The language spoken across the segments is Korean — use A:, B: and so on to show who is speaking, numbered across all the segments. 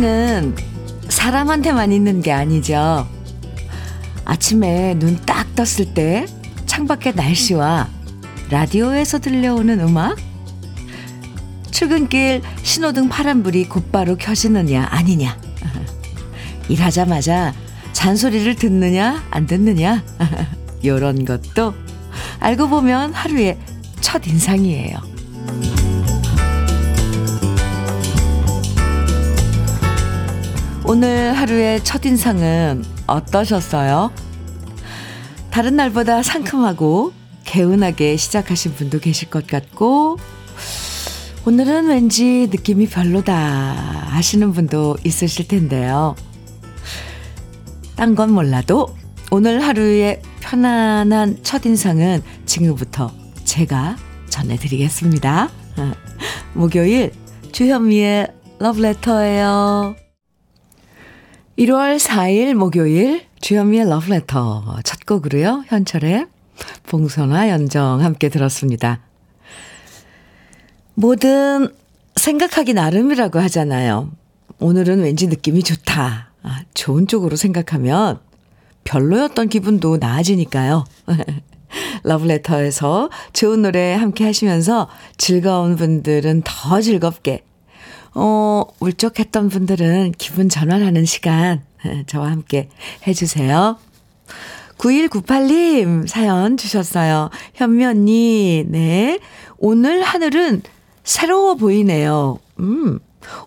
A: 첫인상은 사람한테만 있는 게 아니죠. 아침에 눈 딱 떴을 때 창밖의 날씨와 라디오에서 들려오는 음악, 출근길 신호등 파란불이 곧바로 켜지느냐 아니냐, 일하자마자 잔소리를 듣느냐 안 듣느냐, 요런 것도 알고 보면 하루의 첫 인상이에요. 오늘 하루의 첫인상은 어떠셨어요? 다른 날보다 상큼하고 개운하게 시작하신 분도 계실 것 같고, 오늘은 왠지 느낌이 별로다 하시는 분도 있으실 텐데요. 딴 건 몰라도 오늘 하루의 편안한 첫인상은 지금부터 제가 전해드리겠습니다. 목요일 주현미의 러브레터예요. 1월 4일 목요일 주현미의 러브레터 첫 곡으로요. 현철의 봉선화 연정 함께 들었습니다. 뭐든 생각하기 나름이라고 하잖아요. 오늘은 왠지 느낌이 좋다. 아, 좋은 쪽으로 생각하면 별로였던 기분도 나아지니까요. 러브레터에서 좋은 노래 함께 하시면서 즐거운 분들은 더 즐겁게 어, 울적했던 분들은 기분 전환하는 시간 저와 함께 해주세요. 9198님 사연 주셨어요. 현미 언니, 네. 오늘 하늘은 새로워 보이네요. 음,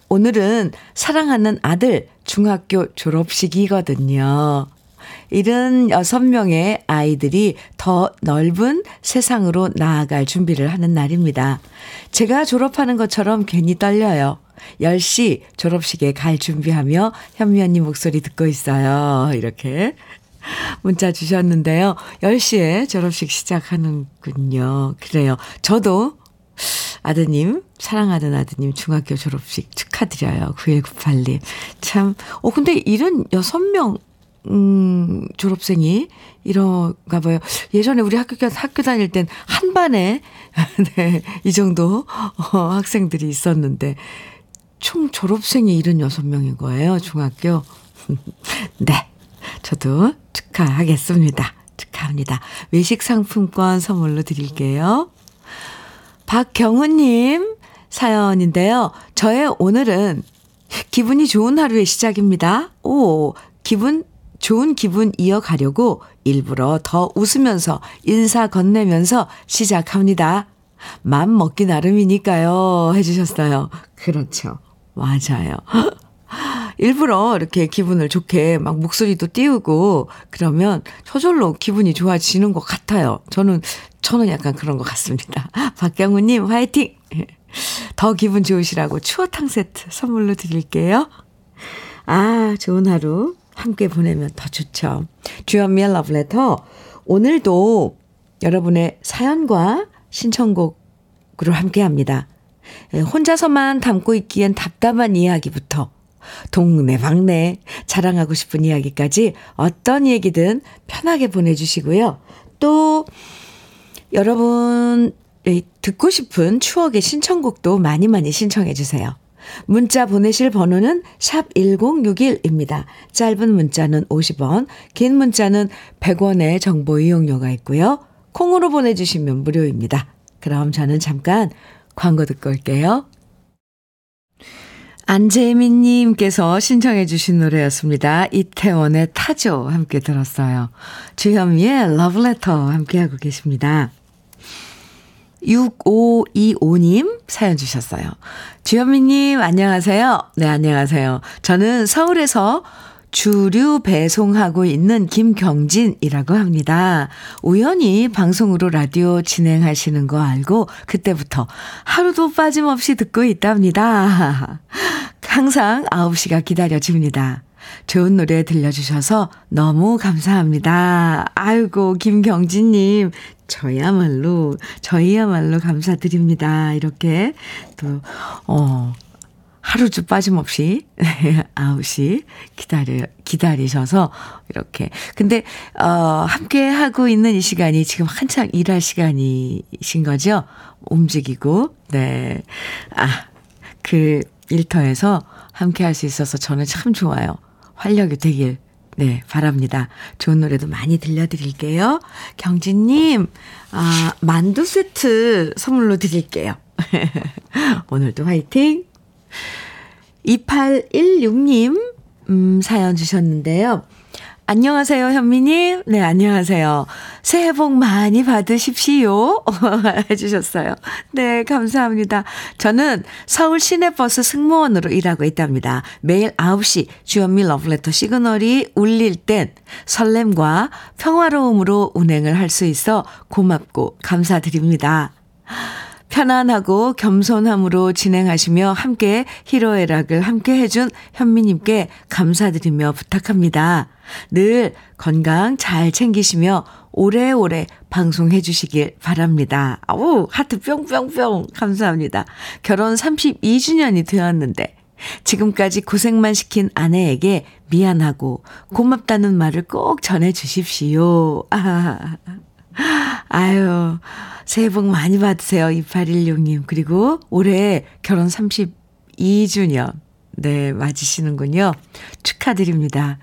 A: 오늘은 사랑하는 아들 중학교 졸업식이거든요. 76명의 아이들이 더 넓은 세상으로 나아갈 준비를 하는 날입니다. 제가 졸업하는 것처럼 괜히 떨려요. 10시 졸업식에 갈 준비하며 현미 언니 목소리 듣고 있어요. 이렇게 문자 주셨는데요. 10시에 졸업식 시작하는군요. 그래요. 저도 아드님, 사랑하는 아드님 중학교 졸업식 축하드려요. 9198님. 참, 어, 근데 76명, 음, 졸업생이 이런가 봐요. 예전에 우리 학교, 학교 다닐 땐 한 반에, 네, 이 정도, 어, 학생들이 있었는데, 총 졸업생이 76명인 거예요, 중학교. 네. 저도 축하하겠습니다. 축하합니다. 외식 상품권 선물로 드릴게요. 박경훈님 사연인데요. 저의 오늘은 기분이 좋은 하루의 시작입니다. 오, 기분, 좋은 기분 이어가려고 일부러 더 웃으면서 인사 건네면서 시작합니다. 맘 먹기 나름이니까요. 해주셨어요. 그렇죠. 맞아요. 일부러 이렇게 기분을 좋게 막 목소리도 띄우고 그러면 저절로 기분이 좋아지는 것 같아요. 저는, 저는 약간 그런 것 같습니다. 박경우님, 화이팅! 더 기분 좋으시라고 추어탕 세트 선물로 드릴게요. 아, 좋은 하루 함께 보내면 더 좋죠. 주연미의 러브레터. 오늘도 여러분의 사연과 신청곡으로 함께 합니다. 예, 혼자서만 담고 있기엔 답답한 이야기부터 동네방네 자랑하고 싶은 이야기까지 어떤 얘기든 편하게 보내주시고요. 또 여러분 듣고 싶은 추억의 신청곡도 많이 많이 신청해 주세요. 문자 보내실 번호는 샵 1061입니다. 짧은 문자는 50원, 긴 문자는 100원의 정보 이용료가 있고요. 콩으로 보내주시면 무료입니다. 그럼 저는 잠깐 광고 듣고 올게요. 안재민님께서 신청해 주신 노래였습니다. 이태원의 타조 함께 들었어요. 주현미의 러브레터 함께하고 계십니다. 6525님 사연 주셨어요. 주현미님 안녕하세요. 네 안녕하세요. 저는 서울에서 주류 배송하고 있는 김경진이라고 합니다. 우연히 방송으로 라디오 진행하시는 거 알고 그때부터 하루도 빠짐없이 듣고 있답니다. 항상 9시가 기다려집니다. 좋은 노래 들려주셔서 너무 감사합니다. 아이고, 김경진님, 저야말로, 저희야말로 감사드립니다. 이렇게 또, 어, 하루도 빠짐없이 9시 기다려 기다리셔서 이렇게 근데 어 함께 하고 있는 이 시간이 지금 한창 일할 시간이신 거죠? 움직이고 네. 아, 그 일터에서 함께 할 수 있어서 저는 참 좋아요. 활력이 되길, 네, 바랍니다. 좋은 노래도 많이 들려드릴게요. 경진님, 아, 만두 세트 선물로 드릴게요. 오늘도 화이팅! 2816님, 음, 사연 주셨는데요. 안녕하세요, 현미님. 네, 안녕하세요. 새해 복 많이 받으십시오. 해주셨어요. 네, 감사합니다. 저는 서울 시내버스 승무원으로 일하고 있답니다. 매일 9시 주현미 러브레터 시그널이 울릴 땐 설렘과 평화로움으로 운행을 할 수 있어 고맙고 감사드립니다. 편안하고 겸손함으로 진행하시며 함께 희로애락을 함께 해준 현미님께 감사드리며 부탁합니다. 늘 건강 잘 챙기시며 오래오래 방송해 주시길 바랍니다. 오, 하트 뿅뿅뿅. 감사합니다. 결혼 32주년이 되었는데, 지금까지 고생만 시킨 아내에게 미안하고 고맙다는 말을 꼭 전해 주십시오. 아, 아유, 새해 복 많이 받으세요. 2816님. 그리고 올해 결혼 32주년. 네, 맞으시는군요. 축하드립니다.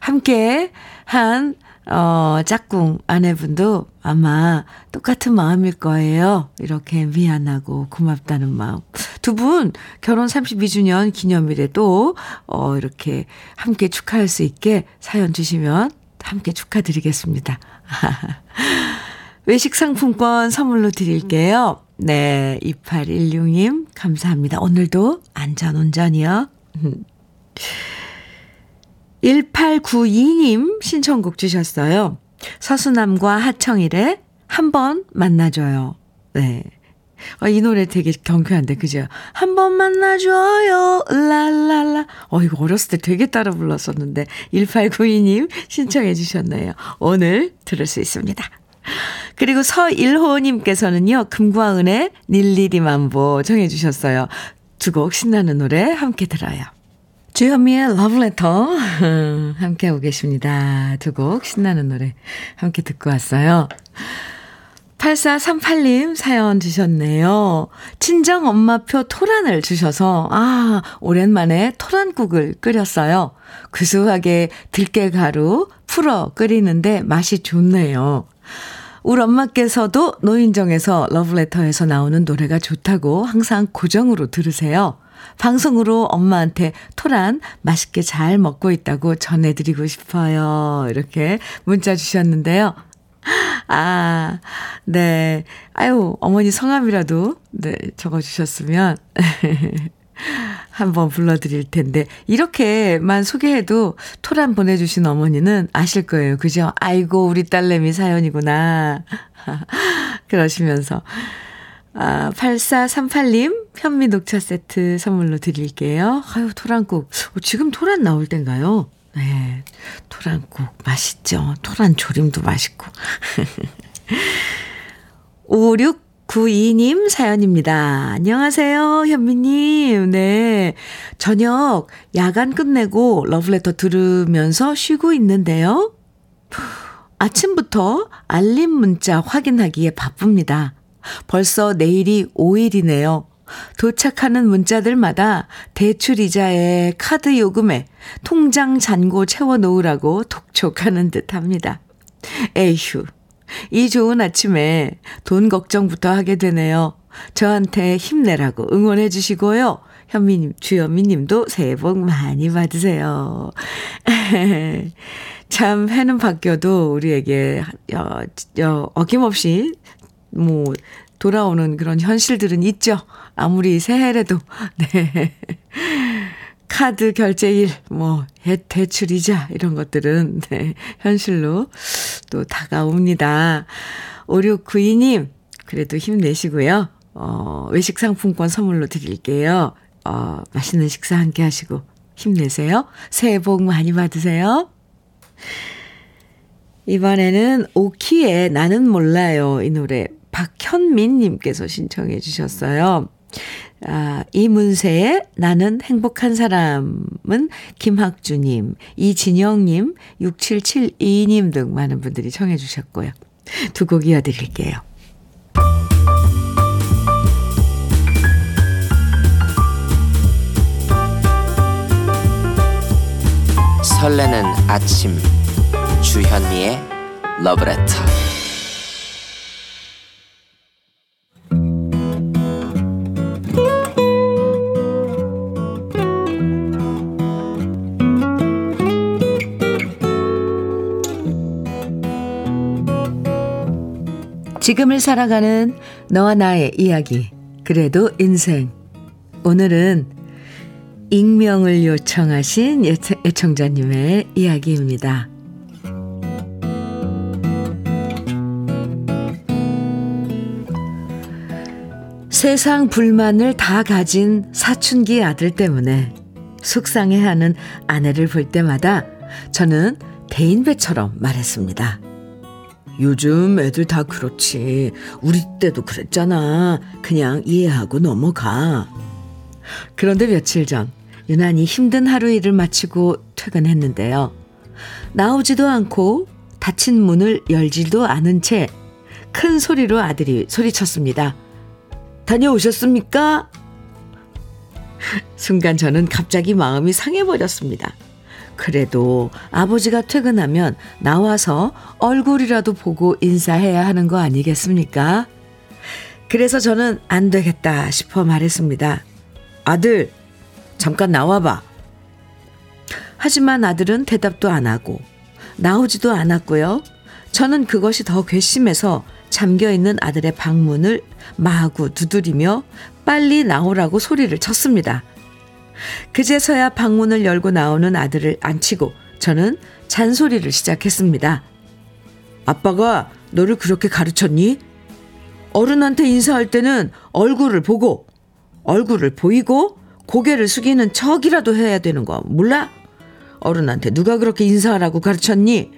A: 함께 한, 어, 짝꿍 아내분도 아마 똑같은 마음일 거예요. 이렇게 미안하고 고맙다는 마음. 두 분 결혼 32주년 기념일에도, 어, 이렇게 함께 축하할 수 있게 사연 주시면 함께 축하드리겠습니다. 외식 상품권 선물로 드릴게요. 네, 2816님, 감사합니다. 오늘도 안전운전이요. 1892님 신청곡 주셨어요. 서수남과 하청일의 한번 만나줘요. 네. 어, 이 노래 되게 경쾌한데, 그죠? 한 번 만나줘요. 랄랄라. 어, 이거 어렸을 때 되게 따라 불렀었는데, 1892님 신청해 주셨네요. 오늘 들을 수 있습니다. 그리고 서일호님께서는요, 금과 은의 닐리리 만보 정해 주셨어요. 두 곡 신나는 노래 함께 들어요. 주현미의 러브레터 함께 하고 계십니다. 두 곡 신나는 노래 함께 듣고 왔어요. 8438님 사연 주셨네요. 친정 엄마표 토란을 주셔서, 아, 오랜만에 토란국을 끓였어요. 구수하게 들깨가루 풀어 끓이는데 맛이 좋네요. 우리 엄마께서도 노인정에서 러브레터에서 나오는 노래가 좋다고 항상 고정으로 들으세요. 방송으로 엄마한테 토란 맛있게 잘 먹고 있다고 전해드리고 싶어요. 이렇게 문자 주셨는데요. 아, 네. 아유, 어머니 성함이라도, 네, 적어주셨으면. 한번 불러드릴 텐데, 이렇게만 소개해도 토란 보내주신 어머니는 아실 거예요. 그죠? 아이고, 우리 딸내미 사연이구나. 그러시면서. 아, 8438님, 현미 녹차 세트 선물로 드릴게요. 아유, 토란국. 어, 지금 토란 나올 땐가요? 네. 토란국 맛있죠. 토란 조림도 맛있고. 56 구이님 사연입니다. 안녕하세요, 현미님. 네. 저녁 야간 끝내고 러브레터 들으면서 쉬고 있는데요. 아침부터 알림 문자 확인하기에 바쁩니다. 벌써 내일이 5일이네요. 도착하는 문자들마다 대출 이자에 카드 요금에 통장 잔고 채워 놓으라고 독촉하는 듯 합니다. 에휴, 이 좋은 아침에 돈 걱정부터 하게 되네요. 저한테 힘내라고 응원해 주시고요. 현미님, 주현미님도 새해 복 많이 받으세요. 참, 해는 바뀌어도 우리에게, 어, 어, 어김없이, 뭐, 돌아오는 그런 현실들은 있죠. 아무리 새해래도, 네. 카드 결제일, 뭐, 대출이자, 이런 것들은, 네, 현실로 또 다가옵니다. 5692님, 그래도 힘내시고요. 어, 외식 상품권 선물로 드릴게요. 어, 맛있는 식사 함께 하시고 힘내세요. 새해 복 많이 받으세요. 이번에는 오키의 나는 몰라요. 이 노래 박현민님께서 신청해 주셨어요. 아, 이문세의 나는 행복한 사람은 김학주님, 이진영님, 6772님 등 많은 분들이 청해 주셨고요. 두 곡 이어드릴게요.
B: 설레는 아침 주현미의 러브레터
A: 지금을 살아가는 너와 나의 이야기 그래도 인생 오늘은 익명을 요청하신 애청자님의 이야기입니다. 세상 불만을 다 가진 사춘기 아들 때문에 속상해하는 아내를 볼 때마다 저는 대인배처럼 말했습니다. 요즘 애들 다 그렇지. 우리 때도 그랬잖아. 그냥 이해하고 넘어가. 그런데 며칠 전 유난히 힘든 하루 일을 마치고 퇴근했는데요. 나오지도 않고 닫힌 문을 열지도 않은 채 큰 소리로 아들이 소리쳤습니다. 다녀오셨습니까? 순간 저는 갑자기 마음이 상해버렸습니다. 그래도 아버지가 퇴근하면 나와서 얼굴이라도 보고 인사해야 하는 거 아니겠습니까? 그래서 저는 안 되겠다 싶어 말했습니다. 아들, 잠깐 나와봐. 하지만 아들은 대답도 안 하고 나오지도 않았고요. 저는 그것이 더 괘씸해서 잠겨 있는 아들의 방문을 마구 두드리며 빨리 나오라고 소리를 쳤습니다. 그제서야 방문을 열고 나오는 아들을 앉히고 저는 잔소리를 시작했습니다. 아빠가 너를 그렇게 가르쳤니? 어른한테 인사할 때는 얼굴을 보고 얼굴을 보이고 고개를 숙이는 척이라도 해야 되는 거 몰라? 어른한테 누가 그렇게 인사하라고 가르쳤니?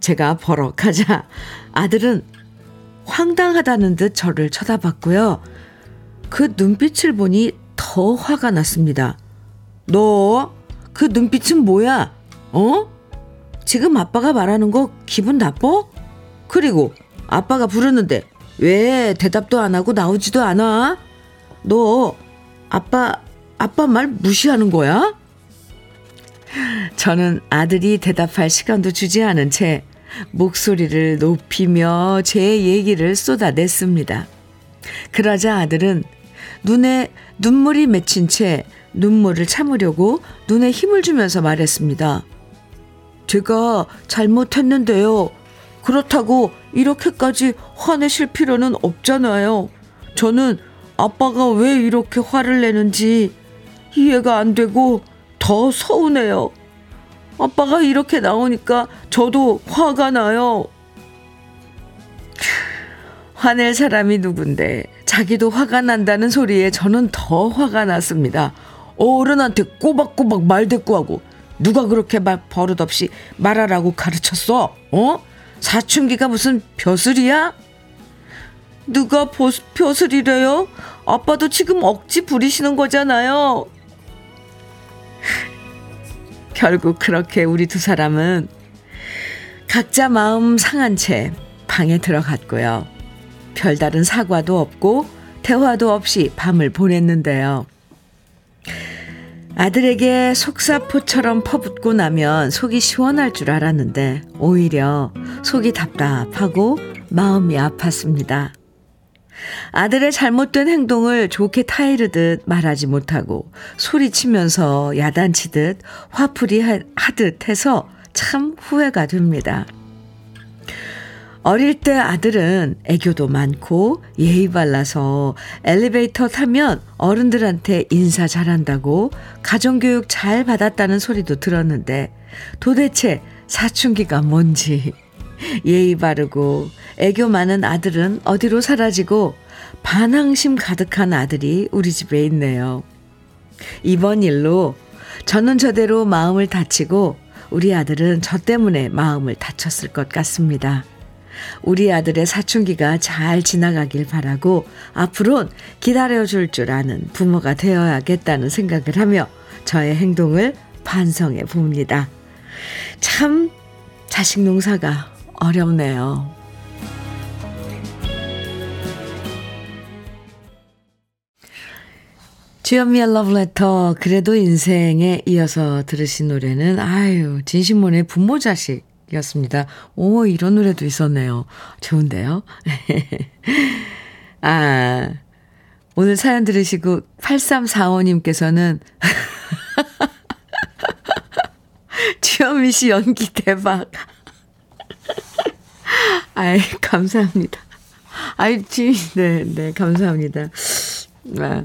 A: 제가 버럭하자 아들은 황당하다는 듯 저를 쳐다봤고요. 그 눈빛을 보니 더 화가 났습니다. 너 그 눈빛은 뭐야? 어? 지금 아빠가 말하는 거 기분 나빠? 그리고 아빠가 부르는데 왜 대답도 안 하고 나오지도 않아? 너 아빠 아빠 말 무시하는 거야? 저는 아들이 대답할 시간도 주지 않은 채 목소리를 높이며 제 얘기를 쏟아냈습니다. 그러자 아들은 눈에 눈물이 맺힌 채 눈물을 참으려고 눈에 힘을 주면서 말했습니다. 제가 잘못했는데요. 그렇다고 이렇게까지 화내실 필요는 없잖아요. 저는 아빠가 왜 이렇게 화를 내는지 이해가 안 되고 더 서운해요. 아빠가 이렇게 나오니까 저도 화가 나요. 화낼 사람이 누군데 자기도 화가 난다는 소리에 저는 더 화가 났습니다. 어른한테 꼬박꼬박 말 대꾸하고 누가 그렇게 말 버릇없이 말하라고 가르쳤어? 어? 사춘기가 무슨 벼슬이야? 누가 보, 벼슬이래요? 아빠도 지금 억지 부리시는 거잖아요. 결국 그렇게 우리 두 사람은 각자 마음 상한 채 방에 들어갔고요. 별다른 사과도 없고 대화도 없이 밤을 보냈는데요. 아들에게 속사포처럼 퍼붓고 나면 속이 시원할 줄 알았는데 오히려 속이 답답하고 마음이 아팠습니다. 아들의 잘못된 행동을 좋게 타이르듯 말하지 못하고 소리치면서 야단치듯 화풀이 하듯 해서 참 후회가 됩니다. 어릴 때 아들은 애교도 많고 예의 발라서 엘리베이터 타면 어른들한테 인사 잘한다고 가정교육 잘 받았다는 소리도 들었는데 도대체 사춘기가 뭔지 예의 바르고 애교 많은 아들은 어디로 사라지고 반항심 가득한 아들이 우리 집에 있네요. 이번 일로 저는 저대로 마음을 다치고 우리 아들은 저 때문에 마음을 다쳤을 것 같습니다. 우리 아들의 사춘기가 잘 지나가길 바라고 앞으론 기다려줄 줄 아는 부모가 되어야겠다는 생각을 하며 저의 행동을 반성해 봅니다. 참 자식 농사가 어렵네요. 주현미의 러브레터 그래도 인생에 이어서 들으신 노래는 아유 진심몬의 부모 자식 이었습니다. 오 이런 노래도 있었네요. 좋은데요. 아 오늘 사연 들으시고 8345님께서는 주현미 씨 연기 대박. 아이 감사합니다. 아이 네, 네 감사합니다. 아.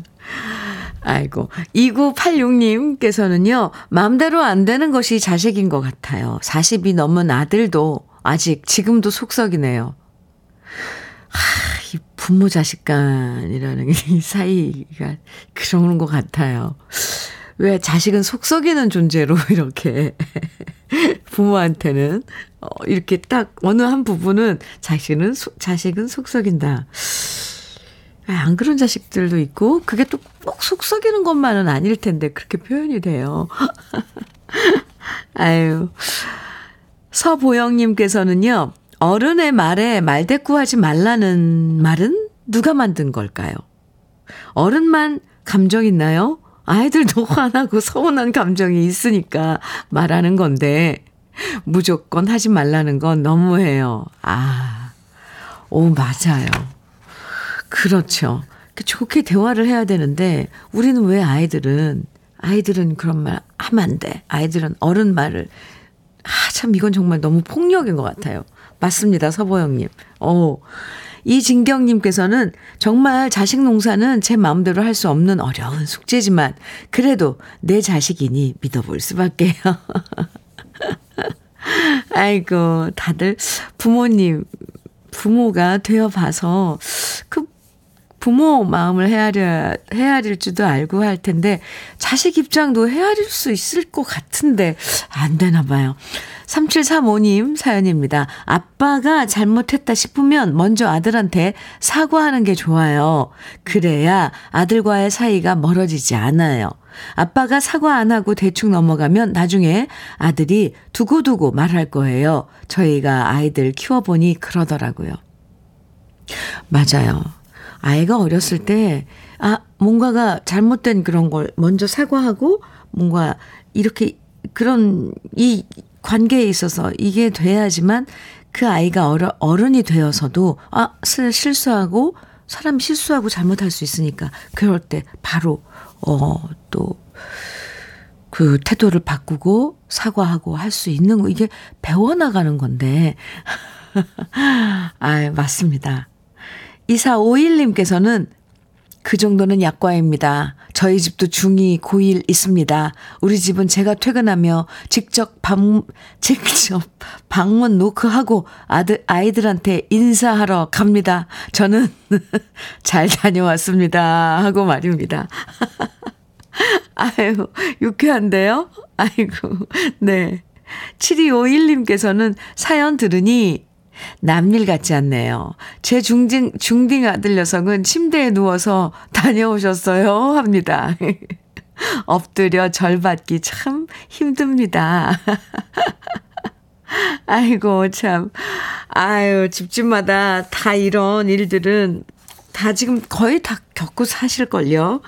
A: 아이고. 2986님께서는요, 마음대로 안 되는 것이 자식인 것 같아요. 40이 넘은 아들도 아직 지금도 속썩이네요. 하, 이 부모 자식 간이라는 이 사이가 그런 것 같아요. 왜 자식은 속썩이는 존재로 이렇게 부모한테는 어, 이렇게 딱 어느 한 부분은 자식은 자식은 속썩인다. 아, 안 그런 자식들도 있고, 그게 또 꼭 속썩이는 것만은 아닐 텐데, 그렇게 표현이 돼요. 아유. 서보영 님께서는요, 어른의 말에 말대꾸하지 말라는 말은 누가 만든 걸까요? 어른만 감정 있나요? 아이들도 화나고 서운한 감정이 있으니까 말하는 건데, 무조건 하지 말라는 건 너무해요. 아, 오, 맞아요. 그렇죠. 좋게 대화를 해야 되는데 우리는 왜 아이들은 아이들은 그런 말 하면 안 돼. 아이들은 어른 말을 아, 참 이건 정말 너무 폭력인 것 같아요. 맞습니다. 서보영님. 어. 이진경님께서는 정말 자식 농사는 제 마음대로 할 수 없는 어려운 숙제지만 그래도 내 자식이니 믿어볼 수밖에요. 아이고, 다들 부모님, 부모가 되어 봐서 그 부모 마음을 헤아려, 헤아릴 줄도 알고 할 텐데, 자식 입장도 헤아릴 수 있을 것 같은데, 안 되나 봐요. 3735님 사연입니다. 아빠가 잘못했다 싶으면 먼저 아들한테 사과하는 게 좋아요. 그래야 아들과의 사이가 멀어지지 않아요. 아빠가 사과 안 하고 대충 넘어가면 나중에 아들이 두고두고 말할 거예요. 저희가 아이들 키워보니 그러더라고요. 맞아요. 아이가 어렸을 때, 아, 뭔가가 잘못된 그런 걸 먼저 사과하고, 뭔가 이렇게 그런 이 관계에 있어서 이게 돼야지만 그 아이가 어려, 어른이 되어서도, 아, 실수하고, 사람이 실수하고 잘못할 수 있으니까, 그럴 때 바로, 어, 또, 그 태도를 바꾸고 사과하고 할 수 있는 거, 이게 배워나가는 건데. 아, 맞습니다. 2451님께서는 그 정도는 약과입니다. 저희 집도 중2, 고1 있습니다. 우리 집은 제가 퇴근하며 직접 방, 직접 방문 노크하고 아들, 아이들한테 인사하러 갑니다. 저는 잘 다녀왔습니다. 하고 말입니다. 아유, 유쾌한데요? 아이고, 네. 7251님께서는 사연 들으니 남일 같지 않네요. 제 중딩, 중딩 아들 녀석은 침대에 누워서 다녀오셨어요. 합니다. 엎드려 절 받기 참 힘듭니다. 아이고, 참. 아유, 집집마다 다 이런 일들은 다 지금 거의 다 겪고 사실걸요.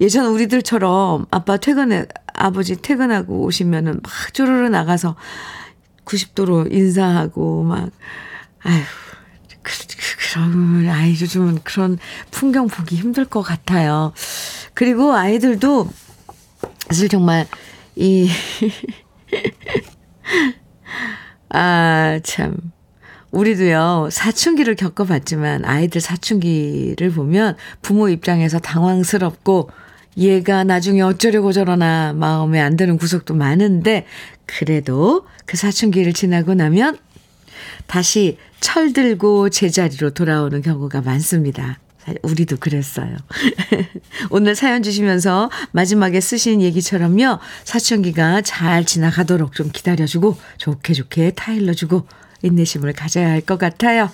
A: 예전 우리들처럼 아빠 퇴근해, 아버지 퇴근하고 오시면은 막 쪼르르 나가서 90도로 인사하고 막 아휴 그, 그, 그런 아이 요즘은 그런 풍경 보기 힘들 것 같아요. 그리고 아이들도 사실 정말 이 아, 참. 우리도요, 사춘기를 겪어봤지만 아이들 사춘기를 보면 부모 입장에서 당황스럽고 얘가 나중에 어쩌려고 저러나 마음에 안 드는 구석도 많은데 그래도 그 사춘기를 지나고 나면 다시 철들고 제자리로 돌아오는 경우가 많습니다. 우리도 그랬어요. 오늘 사연 주시면서 마지막에 쓰신 얘기처럼요. 사춘기가 잘 지나가도록 좀 기다려주고 좋게 좋게 타일러주고 인내심을 가져야 할 것 같아요.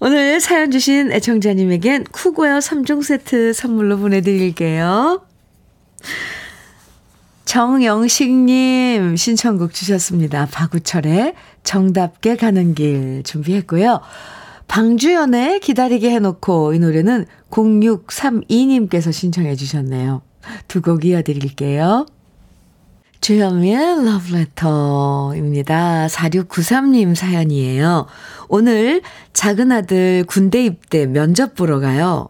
A: 오늘 사연 주신 애청자님에겐 쿠고요 3종 세트 선물로 보내드릴게요. 정영식님 신청곡 주셨습니다. 박우철의 정답게 가는 길 준비했고요. 방주연의 기다리게 해놓고 이 노래는 0632님께서 신청해 주셨네요. 두 곡 이어드릴게요. 주현미의 러브레터입니다. 4693님 사연이에요. 오늘 작은 아들 군대 입대 면접 보러 가요.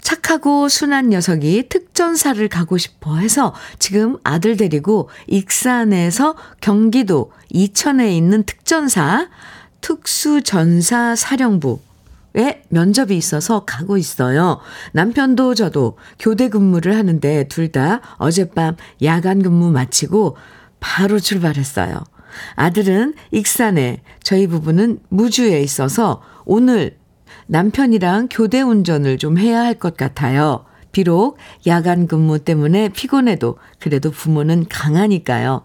A: 착하고 순한 녀석이 특전사를 가고 싶어 해서 지금 아들 데리고 익산에서 경기도 이천에 있는 특전사 특수전사 사령부 에 면접이 있어서 가고 있어요. 남편도 저도 교대 근무를 하는데 둘 다 어젯밤 야간 근무 마치고 바로 출발했어요. 아들은 익산에, 저희 부부는 무주에 있어서 오늘 남편이랑 교대 운전을 좀 해야 할 것 같아요. 비록 야간 근무 때문에 피곤해도 그래도 부모는 강하니까요.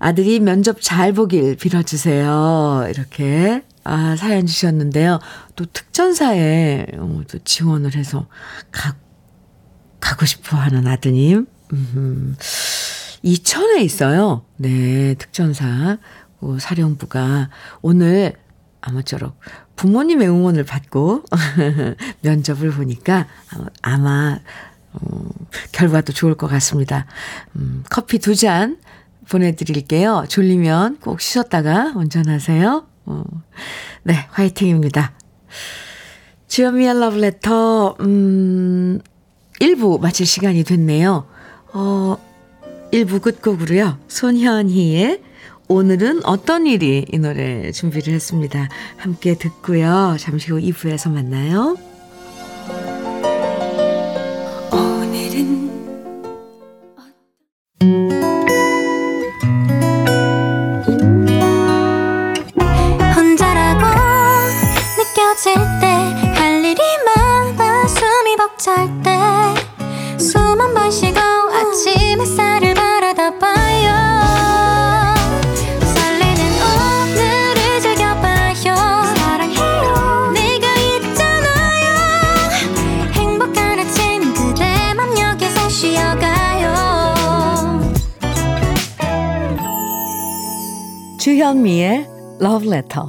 A: 아들이 면접 잘 보길 빌어주세요. 이렇게 아, 사연 주셨는데요. 또 특전사에 어, 또 지원을 해서 가, 가고 싶어 하는 아드님. 음, 이천에 있어요. 네, 특전사. 어, 사령부가 오늘 아무쪼록 부모님의 응원을 받고 면접을 보니까 아마 음, 결과도 좋을 것 같습니다. 음, 커피 두 잔 보내드릴게요. 졸리면 꼭 쉬셨다가 운전하세요. 어, 네, 화이팅입니다. 주현미의 러브레터, 음, 1부 마칠 시간이 됐네요. 어, 1부 끝곡으로요. 손현희의 오늘은 어떤 일이 이 노래 준비를 했습니다. 함께 듣고요. 잠시 후 2부에서 만나요. 주현미의 Love Letter.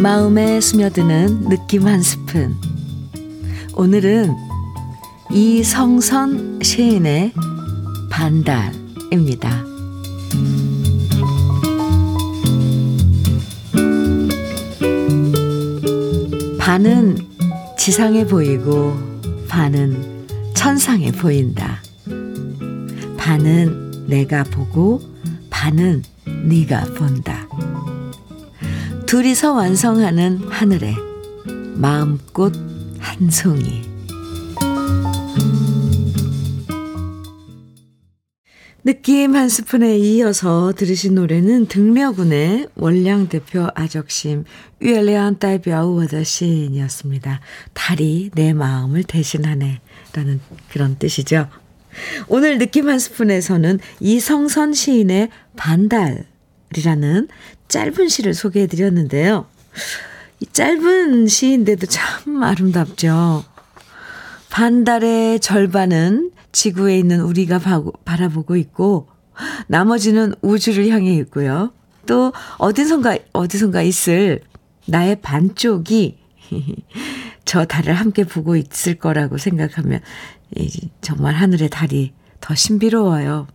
A: 마음에 스며드는 느낌 한 스푼. 오늘은 이성선 시인의 반달. 입니다. 반은 지상에 보이고 반은 천상에 보인다. 반은 내가 보고 반은 네가 본다. 둘이서 완성하는 하늘에 마음꽃 한 송이. 느낌 한 스푼에 이어서 들으신 노래는 등려군의 원량 대표 아적심 위엘레안 딸비아우어더 시인이었습니다. 달이 내 마음을 대신하네 라는 그런 뜻이죠. 오늘 느낌 한 스푼에서는 이성선 시인의 반달이라는 짧은 시를 소개해 드렸는데요. 이 짧은 시인데도 참 아름답죠. 반달의 절반은 지구에 있는 우리가 바라보고 있고 나머지는 우주를 향해 있고요. 또 어디선가 어디선가 있을 나의 반쪽이 저 달을 함께 보고 있을 거라고 생각하면 정말 하늘의 달이 더 신비로워요.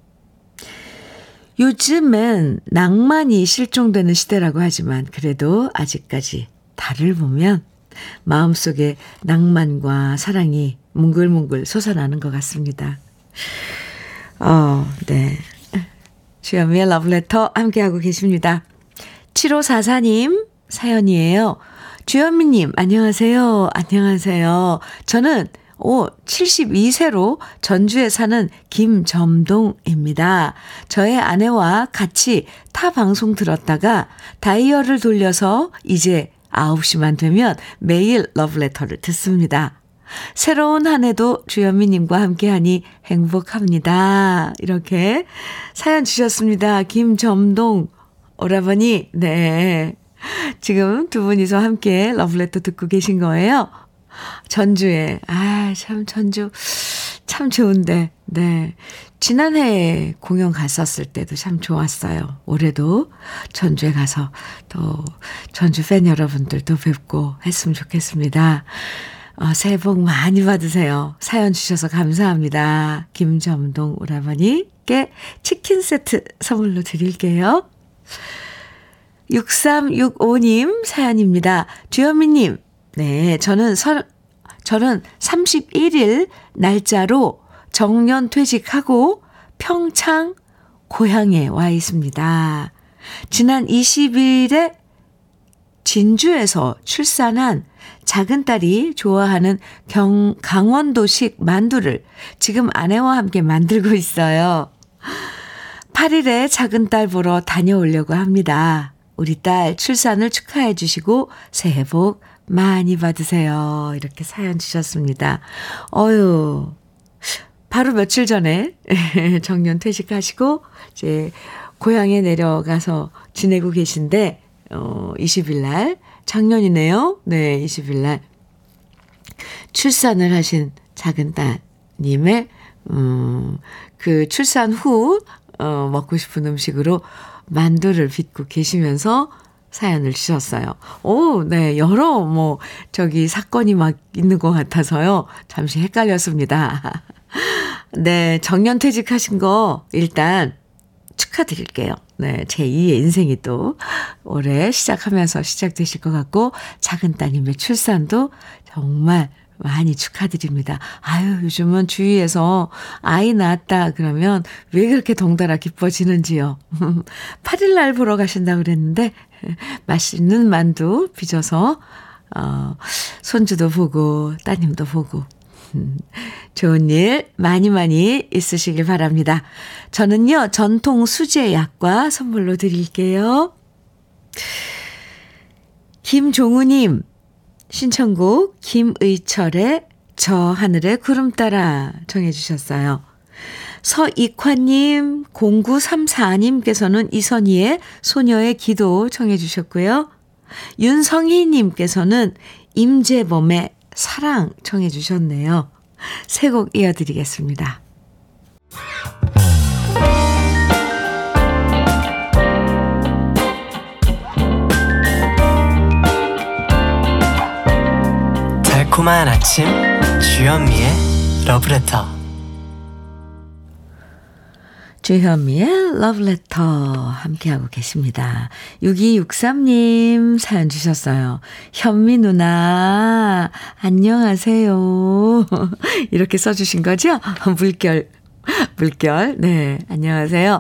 A: 요즘엔 낭만이 실종되는 시대라고 하지만 그래도 아직까지 달을 보면 마음속에 낭만과 사랑이 뭉글뭉글 솟아나는 것 같습니다. 어, 네. 주현미의 러브레터 함께하고 계십니다. 7544님 사연이에요. 주현미님, 안녕하세요. 안녕하세요. 저는 오, 72세로 전주에 사는 김점동입니다. 저의 아내와 같이 타 방송 들었다가 다이얼을 돌려서 이제 9시만 되면 매일 러브레터를 듣습니다. 새로운 한 해도 주현미님과 함께하니 행복합니다. 이렇게 사연 주셨습니다. 김점동, 오라버니, 네. 지금 두 분이서 함께 러브레터 듣고 계신 거예요. 전주에, 아, 참, 전주, 참 좋은데, 네. 지난해 공연 갔었을 때도 참 좋았어요. 올해도 전주에 가서 또 전주 팬 여러분들도 뵙고 했으면 좋겠습니다. 어, 새해 복 많이 받으세요. 사연 주셔서 감사합니다. 김점동 오라버니께 치킨 세트 선물로 드릴게요. 6365님 사연입니다. 주현미님, 네, 저는 설, 저는 31일 날짜로 정년 퇴직하고 평창 고향에 와 있습니다. 지난 20일에 진주에서 출산한 작은 딸이 좋아하는 경, 강원도식 만두를 지금 아내와 함께 만들고 있어요. 8일에 작은 딸 보러 다녀오려고 합니다. 우리 딸 출산을 축하해 주시고 새해 복 많이 받으세요. 이렇게 사연 주셨습니다. 어유 바로 며칠 전에 정년 퇴직하시고 이제 고향에 내려가서 지내고 계신데 어 20일 날 작년이네요. 네, 20일 날 출산을 하신 작은 따님의 음, 그 출산 후 어, 먹고 싶은 음식으로 만두를 빚고 계시면서 사연을 주셨어요. 오, 네, 여러 뭐 저기 사건이 막 있는 것 같아서요. 잠시 헷갈렸습니다. 네, 정년 퇴직하신 거 일단 축하드릴게요. 네, 제 2의 인생이 또 올해 시작하면서 시작되실 것 같고, 작은 따님의 출산도 정말 많이 축하드립니다. 아유, 요즘은 주위에서 아이 낳았다 그러면 왜 그렇게 덩달아 기뻐지는지요. 8일날 보러 가신다 그랬는데, 맛있는 만두 빚어서, 어, 손주도 보고, 따님도 보고, 좋은 일 많이 많이 있으시길 바랍니다. 저는요, 전통 수제 약과 선물로 드릴게요. 김종우님, 신청곡 김의철의 저 하늘의 구름 따라 정해주셨어요. 서익화님, 0934님께서는 이선희의 소녀의 기도 청해주셨고요. 윤성희님께서는 임재범의 사랑 청해 주셨네요. 새 곡 이어드리겠습니다.
B: 달콤한 아침 주현미의 러브레터
A: 주현미의 러브레터 함께하고 계십니다. 6263님 사연 주셨어요. 현미 누나, 안녕하세요. 이렇게 써주신 거죠? 물결, 물결. 네, 안녕하세요.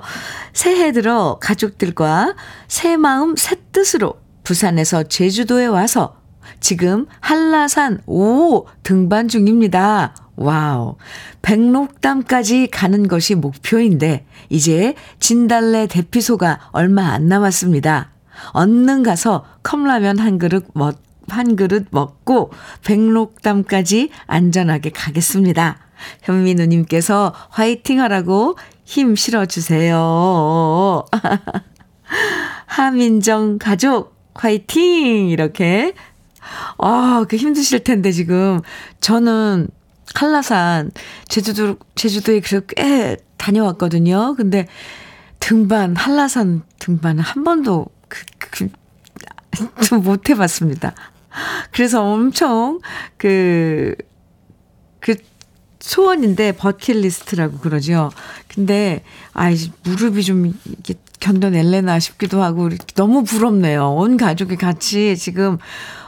A: 새해 들어 가족들과 새 마음, 새 뜻으로 부산에서 제주도에 와서 지금 한라산 5 등반 중입니다. 와우. 백록담까지 가는 것이 목표인데, 이제 진달래 대피소가 얼마 안 남았습니다. 얼른 가서 컵라면 한 그릇 먹, 한 그릇 먹고 백록담까지 안전하게 가겠습니다. 현미 누님께서 화이팅 하라고 힘 실어주세요. 하민정 가족 화이팅! 이렇게. 아, 그 힘드실 텐데 지금. 저는 한라산, 제주도, 제주도에 그래도 꽤 다녀왔거든요. 근데 등반, 한라산 등반은 한 번도 그, 그, 못 해봤습니다. 그래서 엄청 그, 그 소원인데 버킷리스트라고 그러죠. 근데, 아이, 무릎이 좀 이게 견뎌낼래나 싶기도 하고 너무 부럽네요. 온 가족이 같이 지금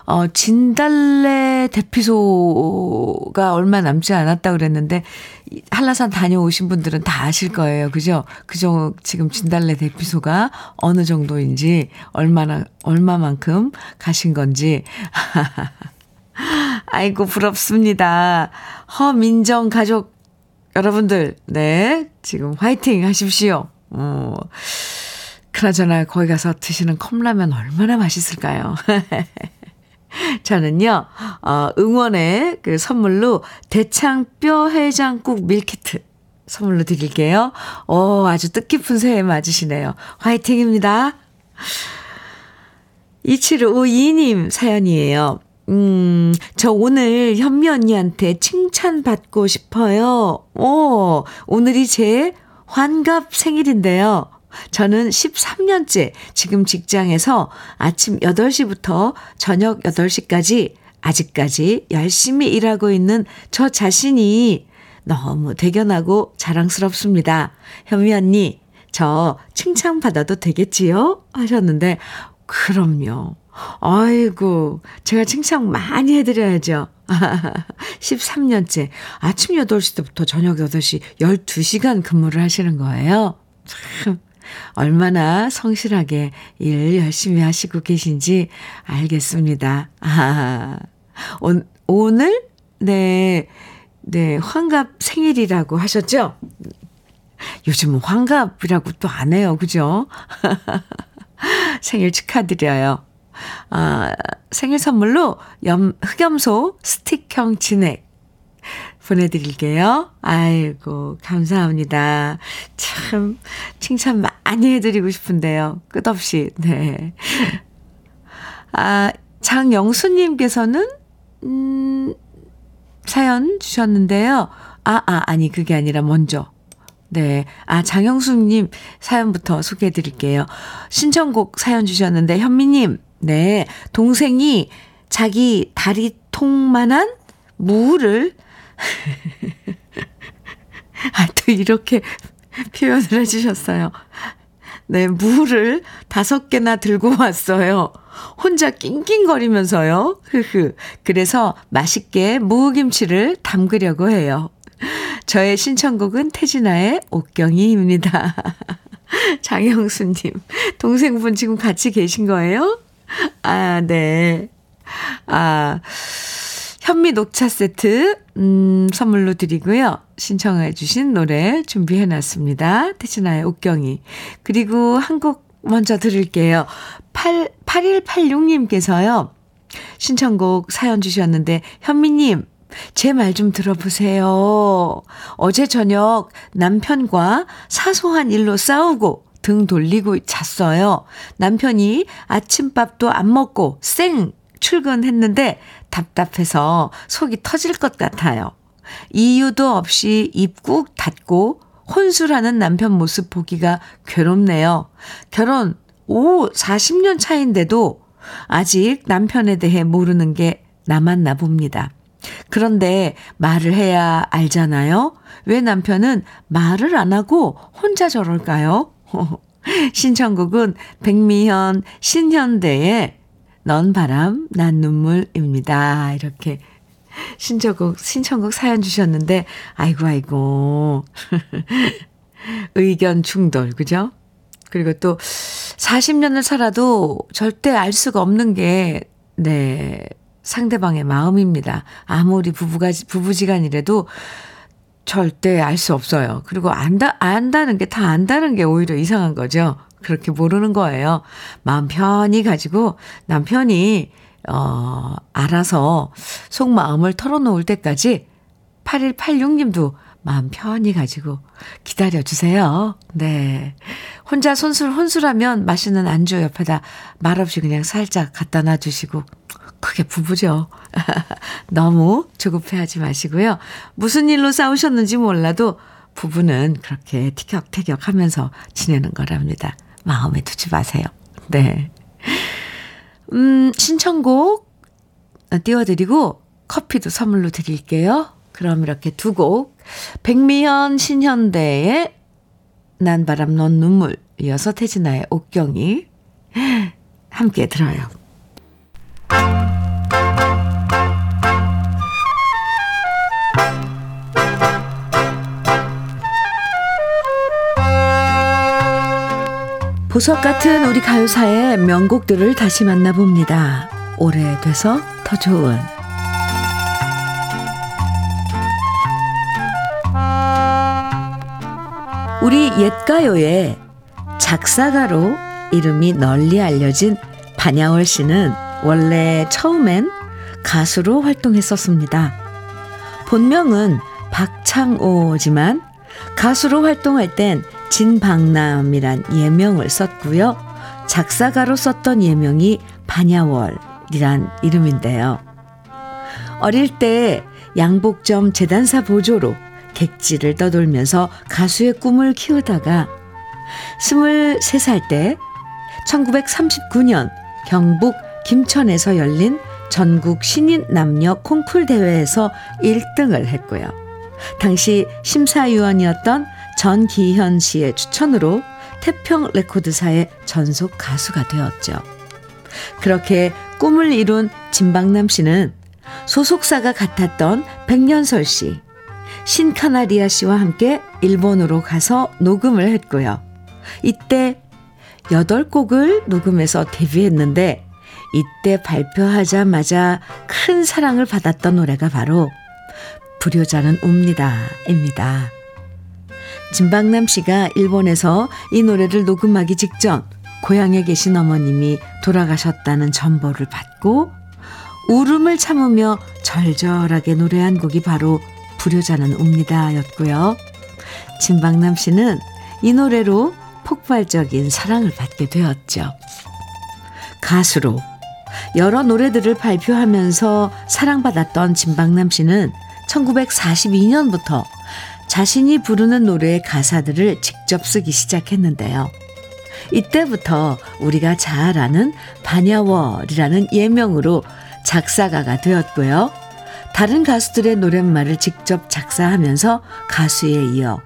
A: 어, 진달래 대피소가 얼마 남지 않았다 그랬는데, 한라산 다녀오신 분들은 다 아실 거예요. 그죠? 그죠? 지금 진달래 대피소가 어느 정도인지, 얼마나, 얼마만큼 가신 건지. 아이고, 부럽습니다. 허민정 가족 여러분들, 네. 지금 화이팅 하십시오. 어, 그나저나 거기 가서 드시는 컵라면 얼마나 맛있을까요? 저는요, 어, 응원의 그 선물로 대창뼈 해장국 밀키트 선물로 드릴게요. 오, 아주 뜻깊은 새해 맞으시네요. 화이팅입니다. 2752님 사연이에요. 음, 저 오늘 현미 언니한테 칭찬받고 싶어요. 오, 오늘이 제 환갑 생일인데요. 저는 13년째 지금 직장에서 아침 8시부터 저녁 8시까지 아직까지 열심히 일하고 있는 저 자신이 너무 대견하고 자랑스럽습니다. 현미 언니, 저 칭찬받아도 되겠지요? 하셨는데, 그럼요. 아이고, 제가 칭찬 많이 해드려야죠. 13년째 아침 8시부터 저녁 8시 12시간 근무를 하시는 거예요. 참, 얼마나 성실하게 일 열심히 하시고 계신지 알겠습니다. 아, 오, 오늘? 네, 네, 환갑 생일이라고 하셨죠? 요즘은 환갑이라고 또 안 해요. 그죠? 생일 축하드려요. 아, 생일 선물로 염, 흑염소 스틱형 진액 보내드릴게요. 아이고, 감사합니다. 참, 칭찬 많이 해드리고 싶은데요. 끝없이, 네. 아, 장영수님께서는, 음, 사연 주셨는데요. 아, 아, 아니, 그게 아니라 먼저. 네. 아, 장영숙님 사연부터 소개해 드릴게요. 신청곡 사연 주셨는데, 현미님, 네. 동생이 자기 다리 통만한 무를 아, 또 이렇게 표현을 해주셨어요. 네, 무를 다섯 개나 들고 왔어요. 혼자 낑낑거리면서요. 흐흐. 그래서 맛있게 무김치를 담그려고 해요. 저의 신청곡은 태진아의 옥경이입니다. 장영수님, 동생분 지금 같이 계신 거예요? 아, 네. 아, 현미 녹차 세트, 음, 선물로 드리고요. 신청해 주신 노래 준비해 놨습니다. 태진아의 옥경이. 그리고 한 곡 먼저 들을게요. 8, 8186님께서요. 신청곡 사연 주셨는데, 현미님, 제 말 좀 들어보세요. 어제 저녁 남편과 사소한 일로 싸우고 등 돌리고 잤어요. 남편이 아침밥도 안 먹고 쌩 출근했는데 답답해서 속이 터질 것 같아요. 이유도 없이 입 꾹 닫고 혼술하는 남편 모습 보기가 괴롭네요. 결혼 5, 40년 차인데도 아직 남편에 대해 모르는 게 남았나 봅니다. 그런데 말을 해야 알잖아요? 왜 남편은 말을 안 하고 혼자 저럴까요? 신청곡은 백미현, 신현대의 넌 바람, 난 눈물입니다. 이렇게 신청곡, 신청곡 사연 주셨는데, 아이고, 아이고. 의견 충돌, 그죠? 그리고 또 40년을 살아도 절대 알 수가 없는 게, 네, 상대방의 마음입니다. 아무리 부부가, 부부지간이라도 절대 알 수 없어요. 그리고 안다, 안다는 게 다 안다는 게 오히려 이상한 거죠. 그렇게 모르는 거예요. 마음 편히 가지고 남편이, 어, 알아서 속마음을 털어놓을 때까지 8186님도 마음 편히 가지고 기다려 주세요. 네. 혼자 손술, 혼술하면 맛있는 안주 옆에다 말없이 그냥 살짝 갖다 놔 주시고, 그게 부부죠. 너무 조급해하지 마시고요. 무슨 일로 싸우셨는지 몰라도 부부는 그렇게 티격태격 하면서 지내는 거랍니다. 마음에 두지 마세요. 네. 음, 신청곡 띄워드리고 커피도 선물로 드릴게요. 그럼 이렇게 두 곡. 백미현, 신현대의 난 바람 넌 눈물 이어서 태진아의 옥경이 함께 들어요. 보석 같은 우리 가요사의 명곡들을 다시 만나봅니다. 오래돼서 더 좋은 우리 옛가요의 작사가로 이름이 널리 알려진 반야월 씨는 원래 처음엔 가수로 활동했었습니다. 본명은 박창오지만 가수로 활동할 땐 진박남이란 예명을 썼고요. 작사가로 썼던 예명이 반야월이란 이름인데요. 어릴 때 양복점 재단사 보조로 객지를 떠돌면서 가수의 꿈을 키우다가 23살 때 1939년 경북 김천에서 열린 전국 신인 남녀 콩쿨 대회에서 1등을 했고요. 당시 심사위원이었던 전기현 씨의 추천으로 태평 레코드사의 전속 가수가 되었죠. 그렇게 꿈을 이룬 진박남 씨는 소속사가 같았던 백년설 씨, 신카나리아 씨와 함께 일본으로 가서 녹음을 했고요. 이때 8곡을 녹음해서 데뷔했는데 이때 발표하자마자 큰 사랑을 받았던 노래가 바로 불효자는 옵니다. 입니다. 진박남 씨가 일본에서 이 노래를 녹음하기 직전 고향에 계신 어머님이 돌아가셨다는 전보를 받고 울음을 참으며 절절하게 노래한 곡이 바로 불효자는 옵니다 였고요. 진박남 씨는 이 노래로 폭발적인 사랑을 받게 되었죠. 가수로 여러 노래들을 발표하면서 사랑받았던 진박남 씨는 1942년부터 자신이 부르는 노래의 가사들을 직접 쓰기 시작했는데요. 이때부터 우리가 잘 아는 반야월이라는 예명으로 작사가가 되었고요. 다른 가수들의 노랫말을 직접 작사하면서 가수에 이어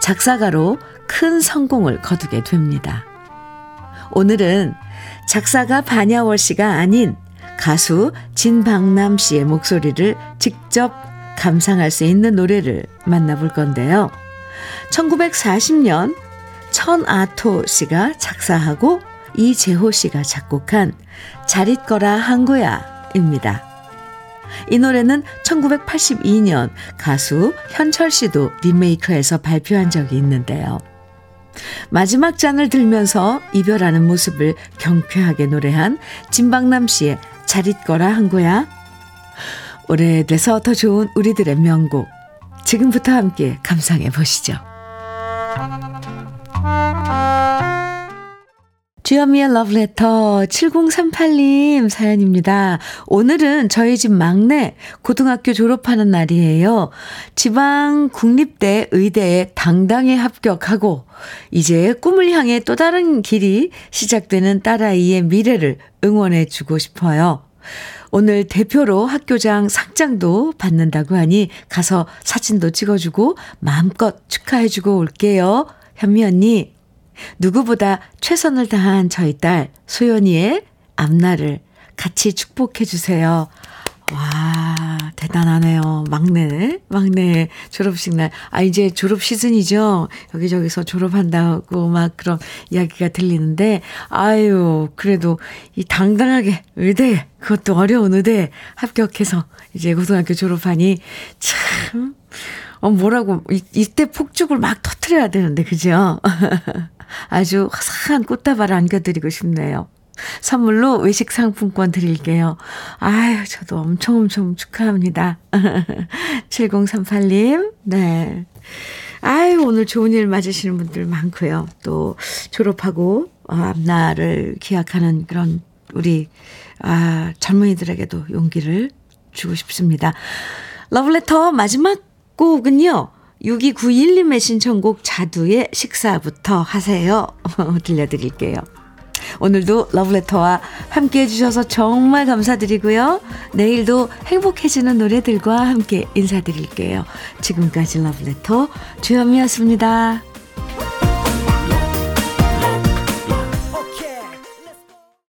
A: 작사가로 큰 성공을 거두게 됩니다. 오늘은 작사가 반야월 씨가 아닌 가수 진박남 씨의 목소리를 직접 감상할 수 있는 노래를 만나볼 건데요. 1940년 천아토 씨가 작사하고 이재호 씨가 작곡한 잘 있거라 한거야입니다. 이 노래는 1982년 가수 현철 씨도 리메이크해서 발표한 적이 있는데요. 마지막 잔을 들면서 이별하는 모습을 경쾌하게 노래한 진박남 씨의 잘 있거라 한 거야. 오래돼서 더 좋은 우리들의 명곡. 지금부터 함께 감상해 보시죠. 주현미의 러브레터 7038님 사연입니다. 오늘은 저희 집 막내 고등학교 졸업하는 날이에요. 지방 국립대 의대에 당당히 합격하고 이제 꿈을 향해 또 다른 길이 시작되는 딸아이의 미래를 응원해 주고 싶어요. 오늘 대표로 학교장 상장도 받는다고 하니 가서 사진도 찍어주고 마음껏 축하해주고 올게요. 현미 언니 누구보다 최선을 다한 저희 딸 소연이의 앞날을 같이 축복해 주세요. 와, 대단하네요. 막내, 막내 졸업식 날. 아, 이제 졸업 시즌이죠? 여기저기서 졸업한다고 막 그런 이야기가 들리는데, 아유, 그래도 이 당당하게 의대, 그것도 어려운 의대 합격해서 이제 고등학교 졸업하니 참, 어, 뭐라고, 이, 이때 폭죽을 막 터트려야 되는데, 그죠? 아주 화사한 꽃다발 안겨드리고 싶네요. 선물로 외식 상품권 드릴게요. 아유, 저도 엄청 엄청 축하합니다. 7038님, 네. 아유, 오늘 좋은 일 맞으시는 분들 많고요. 또 졸업하고 어, 앞날을 기약하는 그런 우리 아, 젊은이들에게도 용기를 주고 싶습니다. 러블레터 마지막 곡은요. 6291님의 신청곡 자두의 식사부터 하세요. 들려드릴게요. 오늘도 러브레터와 함께 해주셔서 정말 감사드리고요. 내일도 행복해지는 노래들과 함께 인사드릴게요. 지금까지 러브레터 주현미였습니다.